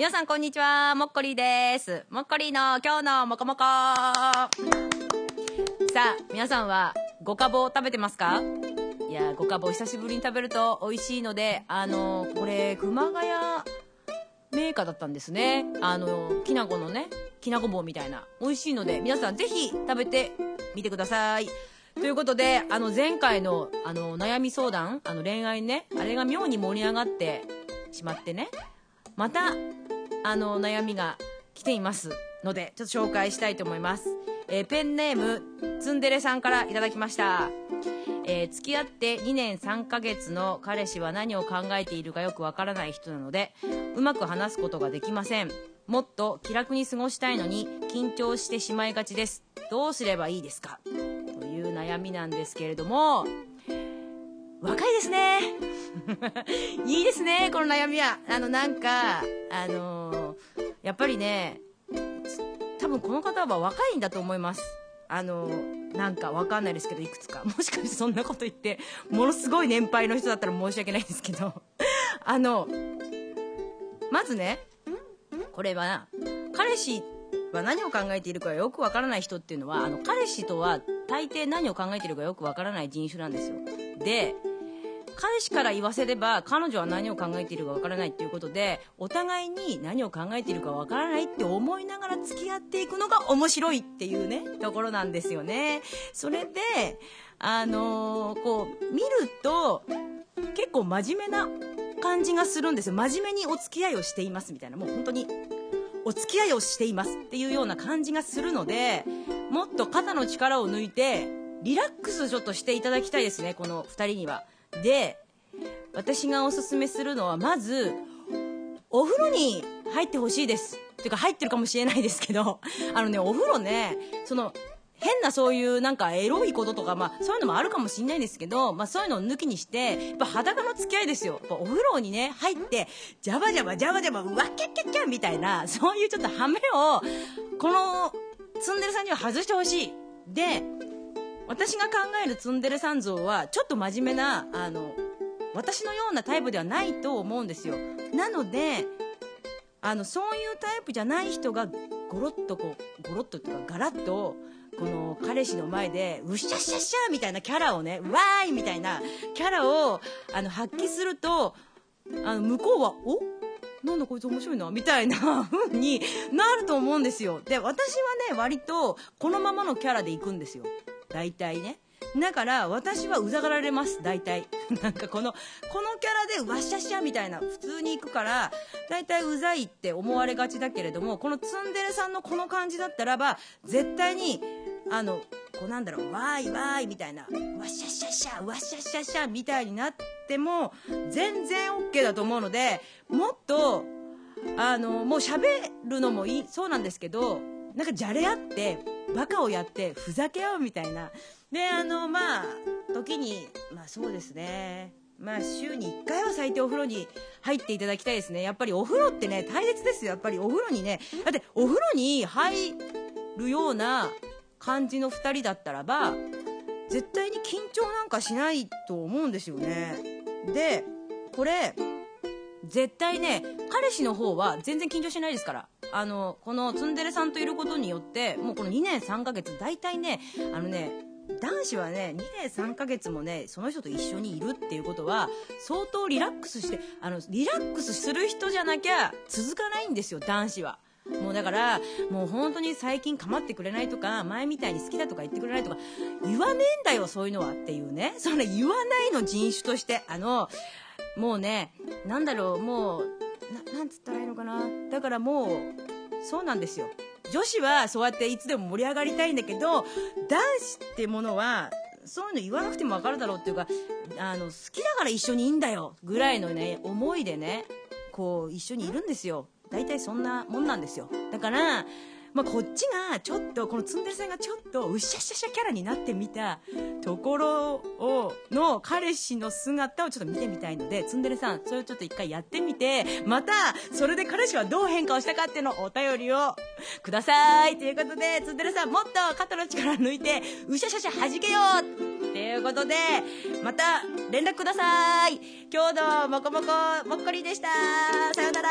皆さんこんにちは、もっこりです。もっこりの今日のもこもこさあ、皆さんはごかぼう食べてますか？いや、ごかぼう久しぶりに食べると美味しいので、あの、これ、熊谷メーカーだったんですね。あの、きなこのね、きなこ棒みたいな。美味しいので、皆さんぜひ食べてみてください。ということで、あの、前回の、あの、悩み相談、あの、恋愛ね、あれが妙に盛り上がってしまってね、また、あの、悩みが来ていますので、ちょっと紹介したいと思います。えー、ペンネーム、ツンデレさんからいただきました。えー、付き合って2年3ヶ月の彼氏は何を考えているかよくわからない人なので、うまく話すことができません。もっと気楽に過ごしたいのに緊張してしまいがちです。どうすればいいですか？という悩みなんですけれども、若いですね。いいですね、この悩みは。あの、なんか、あのー、やっぱりね、多分この方は若いんだと思います。あの、なんかわかんないですけど、いくつか。もしかしてそんなこと言って、ものすごい年配の人だったら申し訳ないんですけど、あの、まずね、これは、彼氏は何を考えているかよくわからない人っていうのは、あの、彼氏とは大抵何を考えているかよくわからない人種なんですよ。で、彼氏から言わせれば彼女は何を考えているかわからないっていうことでお互いに何を考えているかわからないって思いながら付き合っていくのが面白いっていうねところなんですよね。それであのー、こう見ると結構真面目な感じがするんですよ。真面目にお付き合いをしていますみたいな。もう本当にお付き合いをしていますっていうような感じがするのでもっと肩の力を抜いてリラックスちょっとしていただきたいですねこの2人には。で、私がおすすめするのは、まず、お風呂に入ってほしいです。ていうか入ってるかもしれないですけど、あのね、お風呂ね、その、変なそういうなんかエロいこととか、まあそういうのもあるかもしんないですけど、まあそういうのを抜きにして、やっぱ裸の付き合いですよ。お風呂にね、入って、ジャバジャバジャバジャバ、うわキャッキャッキャみたいな、そういうちょっとハメを、この、ツンデレさんには外してほしい。で、私が考えるツンデレさん像はちょっと真面目なあの私のようなタイプではないと思うんですよ。なのであのそういうタイプじゃない人がゴロッとこうゴロッとっていうかガラッとこの彼氏の前でうっしゃっしゃっしゃみたいなキャラをねわーいみたいなキャラをあの発揮するとあの向こうはお？なんだこいつ面白いなみたいな風になると思うんですよ。で私はね割とこのままのキャラで行くんですよ。大体ね。だから私はうざがられます、大体。なんかこの、このキャラでわっしゃしゃみたいな普通に行くから、大体うざいって思われがちだけれども、このツンデレさんのこの感じだったらば、絶対に、あの、こうなんだろう、わーいわーいみたいな、わっしゃしゃしゃ、わっしゃしゃしゃみたいになっても、全然 OK だと思うので、もっと、あの、もう喋るのもいい、そうなんですけど、なんかじゃれ合って、バカをやってふざけ合うみたいな。で、あの、まあ、時に、まあそうですね。まあ週に1回は最低お風呂に入っていただきたいですね。やっぱりお風呂ってね、大切ですよ。やっぱりお風呂にね、だってお風呂に入るような感じの2人だったらば、絶対に緊張なんかしないと思うんですよね。で、これ、絶対ね、彼氏の方は全然緊張しないですから。あの、このツンデレさんといることによって、もうこの2年3ヶ月、大体ね、あのね、男子はね、2年3ヶ月もね、その人と一緒にいるっていうことは、相当リラックスして、あの、リラックスする人じゃなきゃ続かないんですよ、男子は。もうだから、もう本当に最近構ってくれないとか、前みたいに好きだとか言ってくれないとか、言わねえんだよ、そういうのはっていうね。それ言わないの人種として。あの、もうね、なんだろう、もう、ななんつったらいいのかな？だからもう、そうなんですよ。女子はそうやっていつでも盛り上がりたいんだけど、男子ってものは、そういうの言わなくても分かるだろうっていうか、あの、好きだから一緒にいいんだよ、ぐらいのね、思いでね、こう、一緒にいるんですよ。大体そんなもんなんですよ。だから、まあ、こっちがちょっとこのツンデレさんがちょっとうっしゃしゃしゃキャラになってみたところをの彼氏の姿をちょっと見てみたいのでツンデレさんそれをちょっと一回やってみてまたそれで彼氏はどう変化をしたかっていうのをお便りをくださいということでツンデレさんもっと肩の力抜いてうしゃしゃしゃ弾けようということでまた連絡ください。今日のもこもこもっこりでした。さよなら。